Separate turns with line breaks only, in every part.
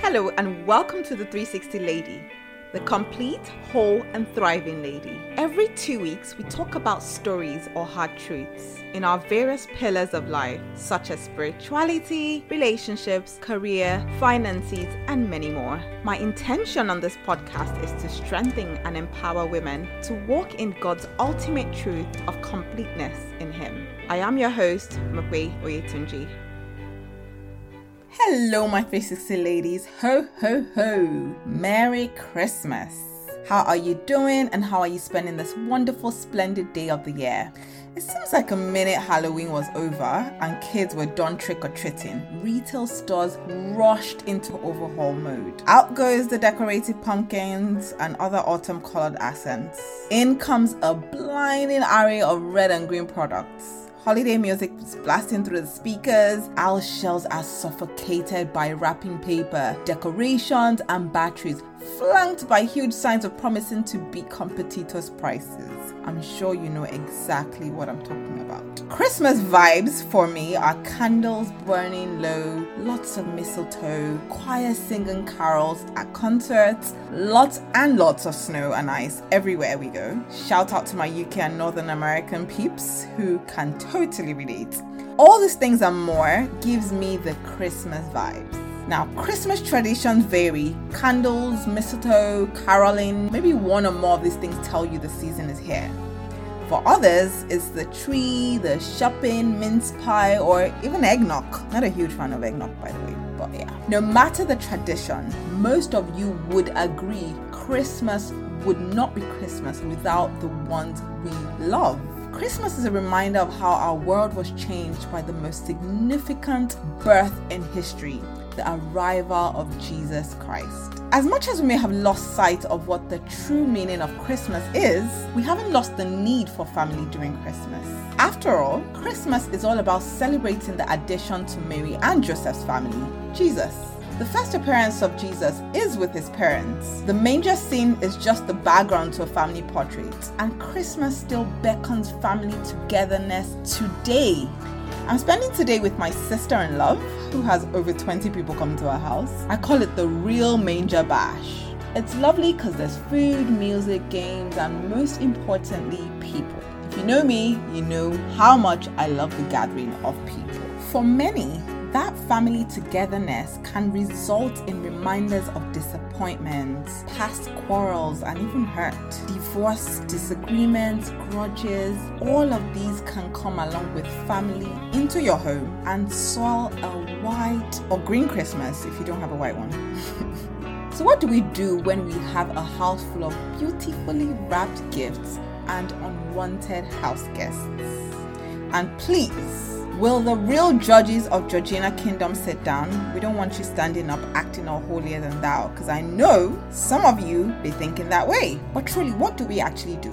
Hello, and welcome to the 360 Lady, the complete, whole, and thriving lady. Every two weeks, we talk about stories or hard truths in our various pillars of life, such as spirituality, relationships, career, finances, and many more. My intention on this podcast is to strengthen and empower women to walk in God's ultimate truth of completeness in Him. I am your host, Mokwe Oyetunji. Hello, my 360 ladies. Ho, ho, ho. Merry Christmas. How are you doing and how are you spending this wonderful, splendid day of the year? It seems like a minute Halloween was over and kids were done trick or treating. Retail stores rushed into overhaul mode. Out goes the decorated pumpkins and other autumn colored accents. In comes a blinding array of red and green products. Holiday music is blasting through the speakers. Our shelves are suffocated by wrapping paper, decorations, and batteries, flanked by huge signs of promising to beat competitors' prices. I'm sure you know exactly what I'm talking about. Christmas vibes for me are candles burning low, lots of mistletoe, choir singing carols at concerts, lots and lots of snow and ice everywhere we go. Shout out to my UK and Northern American peeps who can totally relate. All these things and more gives me the Christmas vibes. Now, Christmas traditions vary candles, mistletoe, caroling, maybe one or more of these things tell you the season is here. For others, it's the tree, the shopping, mince pie, or even eggnog. Not a huge fan of eggnog, by the way, but yeah. No matter the tradition, most of you would agree Christmas would not be Christmas without the ones we love. Christmas is a reminder of how our world was changed by the most significant birth in history the arrival of Jesus Christ. As much as we may have lost sight of what the true meaning of Christmas is, we haven't lost the need for family during Christmas. After all, Christmas is all about celebrating the addition to Mary and Joseph's family, Jesus. The first appearance of Jesus is with his parents. The manger scene is just the background to a family portrait, and Christmas still beckons family togetherness today. I'm spending today with my sister in love, who has over 20 people come to our house. I call it the real manger bash. It's lovely because there's food, music, games, and most importantly, people. If you know me, you know how much I love the gathering of people. For many, that family togetherness can result in reminders of disappointments, past quarrels, and even hurt. Divorce, disagreements, grudges, all of these can come along with family into your home and soil a white or green Christmas if you don't have a white one. so, what do we do when we have a house full of beautifully wrapped gifts and unwanted house guests? And please, Will the real judges of Georgina Kingdom sit down? We don't want you standing up acting all holier than thou, because I know some of you be thinking that way. But truly, what do we actually do?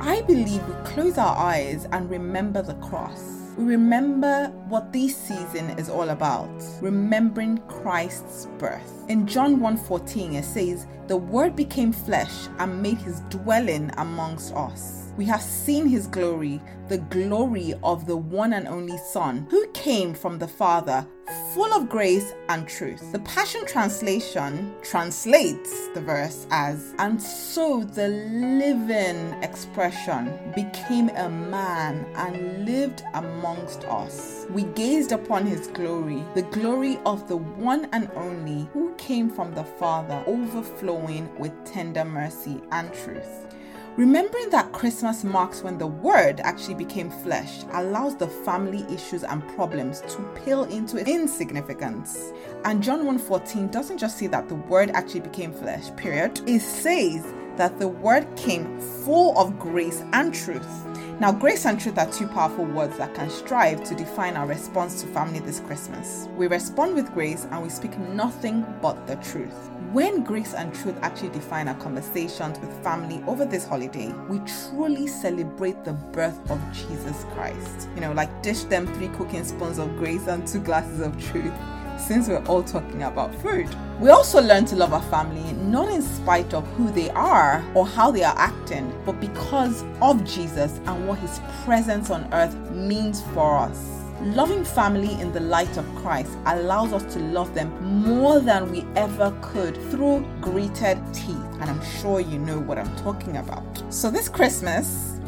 I believe we close our eyes and remember the cross. We remember what this season is all about, remembering Christ's birth. In John 1:14 it says, "The word became flesh and made his dwelling amongst us." We have seen his glory, the glory of the one and only Son, who came from the Father, full of grace and truth. The Passion Translation translates the verse as, and so the living expression became a man and lived amongst us. We gazed upon his glory, the glory of the one and only who came from the Father, overflowing with tender mercy and truth. Remembering that Christmas marks when the Word actually became flesh allows the family issues and problems to pale into insignificance. And John 1:14 doesn't just say that the Word actually became flesh, period. It says that the Word came full of grace and truth. Now, grace and truth are two powerful words that can strive to define our response to family this Christmas. We respond with grace and we speak nothing but the truth. When grace and truth actually define our conversations with family over this holiday, we truly celebrate the birth of Jesus Christ. You know, like dish them three cooking spoons of grace and two glasses of truth since we're all talking about food. We also learn to love our family not in spite of who they are or how they are acting, but because of Jesus and what his presence on earth means for us. Loving family in the light of Christ allows us to love them more than we ever could through gritted teeth. And I'm sure you know what I'm talking about. So, this Christmas,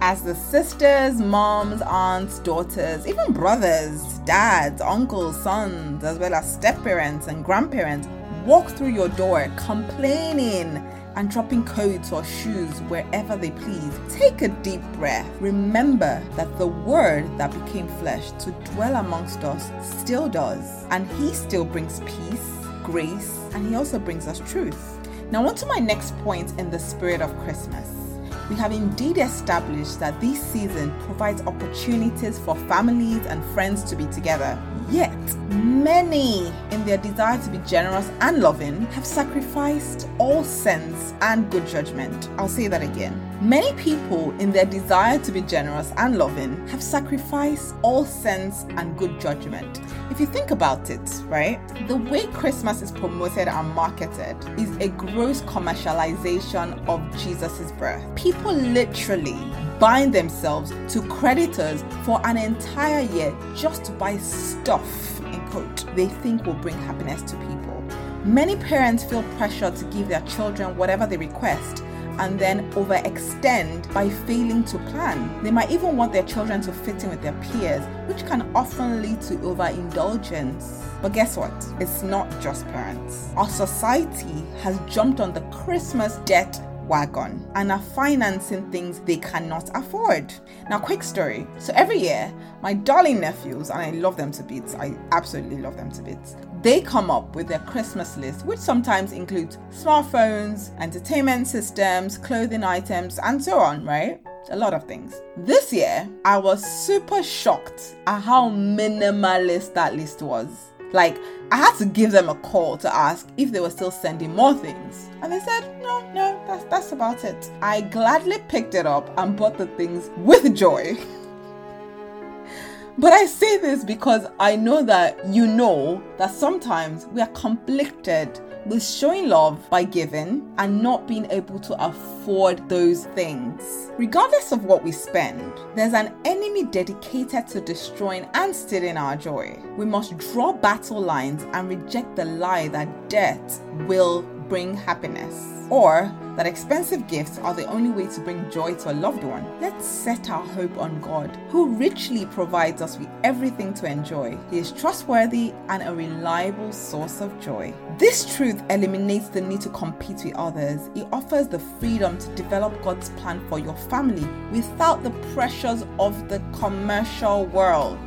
as the sisters, moms, aunts, daughters, even brothers, dads, uncles, sons, as well as step parents and grandparents walk through your door complaining and dropping coats or shoes wherever they please. Take a deep breath. Remember that the Word that became flesh to dwell amongst us still does, and He still brings peace, grace, and He also brings us truth. Now, on to my next point in the spirit of Christmas. We have indeed established that this season provides opportunities for families and friends to be together. Yet, many, in their desire to be generous and loving, have sacrificed all sense and good judgment. I'll say that again. Many people, in their desire to be generous and loving, have sacrificed all sense and good judgment. If you think about it, right, the way Christmas is promoted and marketed is a gross commercialization of Jesus' birth. People literally bind themselves to creditors for an entire year just to buy stuff, in quote, they think will bring happiness to people. Many parents feel pressure to give their children whatever they request and then overextend by failing to plan. They might even want their children to fit in with their peers, which can often lead to overindulgence. But guess what? It's not just parents. Our society has jumped on the Christmas debt wagon and are financing things they cannot afford. Now, quick story. So, every year, my darling nephews, and I love them to bits, I absolutely love them to bits, they come up with their Christmas list, which sometimes includes smartphones, entertainment systems, clothing items, and so on, right? A lot of things. This year, I was super shocked at how minimalist that list was. Like, I had to give them a call to ask if they were still sending more things. And they said, no, no, that's, that's about it. I gladly picked it up and bought the things with joy. But I say this because I know that you know that sometimes we are conflicted with showing love by giving and not being able to afford those things. Regardless of what we spend, there's an enemy dedicated to destroying and stealing our joy. We must draw battle lines and reject the lie that debt will bring happiness or that expensive gifts are the only way to bring joy to a loved one. Let's set our hope on God, who richly provides us with everything to enjoy. He is trustworthy and a reliable source of joy. This truth eliminates the need to compete with others. It offers the freedom to develop God's plan for your family without the pressures of the commercial world.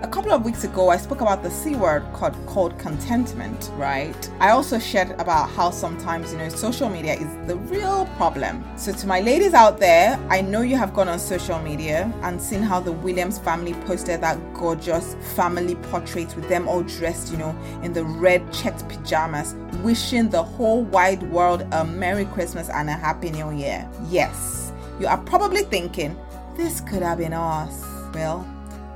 A couple of weeks ago, I spoke about the C word called, called contentment, right? I also shared about how sometimes, you know, social media is the real problem. So, to my ladies out there, I know you have gone on social media and seen how the Williams family posted that gorgeous family portrait with them all dressed, you know, in the red checked pajamas, wishing the whole wide world a Merry Christmas and a Happy New Year. Yes, you are probably thinking, this could have been us. Well,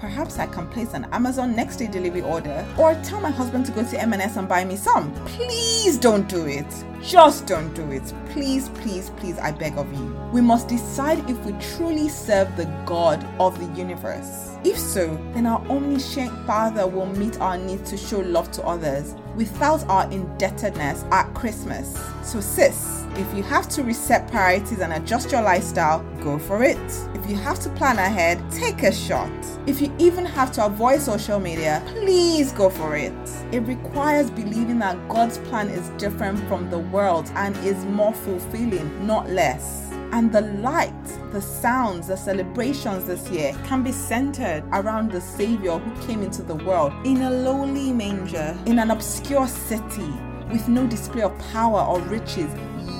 Perhaps I can place an Amazon next day delivery order or tell my husband to go to M&S and buy me some. Please don't do it. Just don't do it. Please, please, please, I beg of you. We must decide if we truly serve the God of the universe. If so, then our omniscient Father will meet our need to show love to others without our indebtedness at Christmas. So, sis, if you have to reset priorities and adjust your lifestyle, go for it. If you have to plan ahead, take a shot. If you even have to avoid social media, please go for it. It requires believing that God's plan is different from the world and is more fulfilling, not less. And the light, the sounds, the celebrations this year can be centered around the Savior who came into the world in a lowly manger, in an obscure city, with no display of power or riches,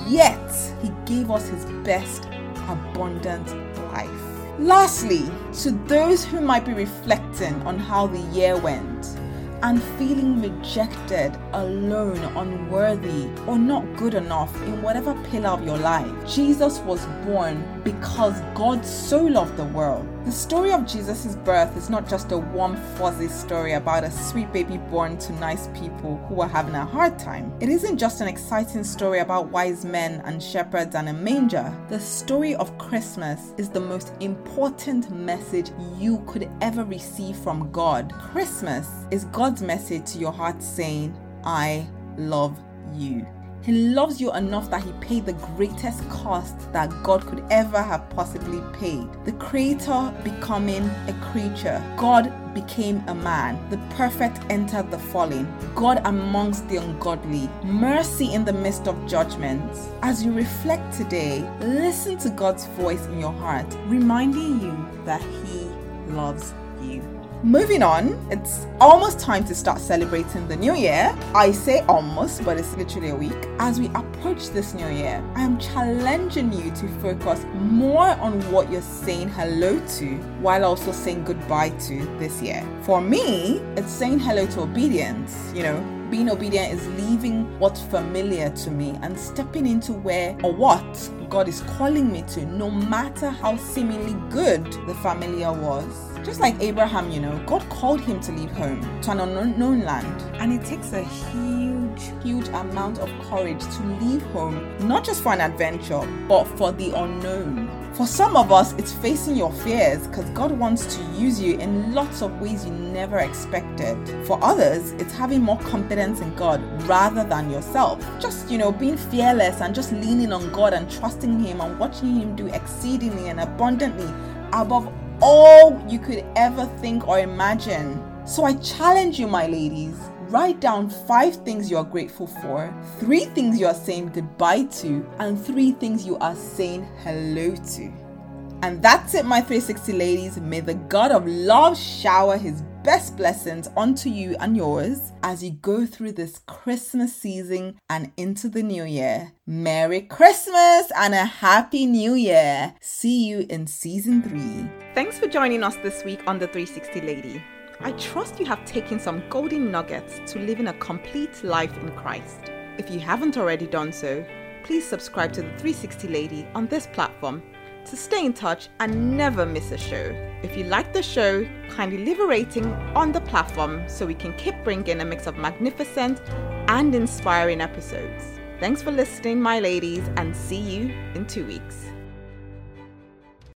yet He gave us His best, abundant life. Lastly, to those who might be reflecting on how the year went, and feeling rejected, alone, unworthy, or not good enough in whatever pillar of your life, Jesus was born because God so loved the world The story of Jesus' birth is not just a warm, fuzzy story about a sweet baby born to nice people who were having a hard time. It isn't just an exciting story about wise men and shepherds and a manger. The story of Christmas is the most important message you could ever receive from God. Christmas is God's message to your heart saying, I love you. He loves you enough that he paid the greatest cost that God could ever have possibly paid. The Creator becoming a creature. God became a man. The perfect entered the fallen. God amongst the ungodly. Mercy in the midst of judgments. As you reflect today, listen to God's voice in your heart, reminding you that He loves you. Moving on, it's almost time to start celebrating the new year. I say almost, but it's literally a week. As we approach this new year, I am challenging you to focus more on what you're saying hello to while also saying goodbye to this year. For me, it's saying hello to obedience, you know, being obedient is leaving what's familiar to me and stepping into where or what God is calling me to, no matter how seemingly good the familiar was. Just like Abraham, you know, God called him to leave home to an unknown land. And it takes a huge, huge amount of courage to leave home, not just for an adventure, but for the unknown. For some of us, it's facing your fears because God wants to use you in lots of ways you never expected. For others, it's having more confidence in God rather than yourself. Just, you know, being fearless and just leaning on God and trusting Him and watching Him do exceedingly and abundantly above all you could ever think or imagine. So I challenge you, my ladies, write down five things you are grateful for, three things you are saying goodbye to, and three things you are saying hello to. And that's it, my 360 ladies. May the God of love shower his best blessings onto you and yours as you go through this Christmas season and into the new year. Merry Christmas and a Happy New Year. See you in season three. Thanks for joining us this week on the 360 Lady. I trust you have taken some golden nuggets to living a complete life in Christ. If you haven't already done so, please subscribe to the 360 Lady on this platform to stay in touch and never miss a show. If you like the show, kindly leave a rating on the platform so we can keep bringing a mix of magnificent and inspiring episodes. Thanks for listening, my ladies, and see you in two weeks.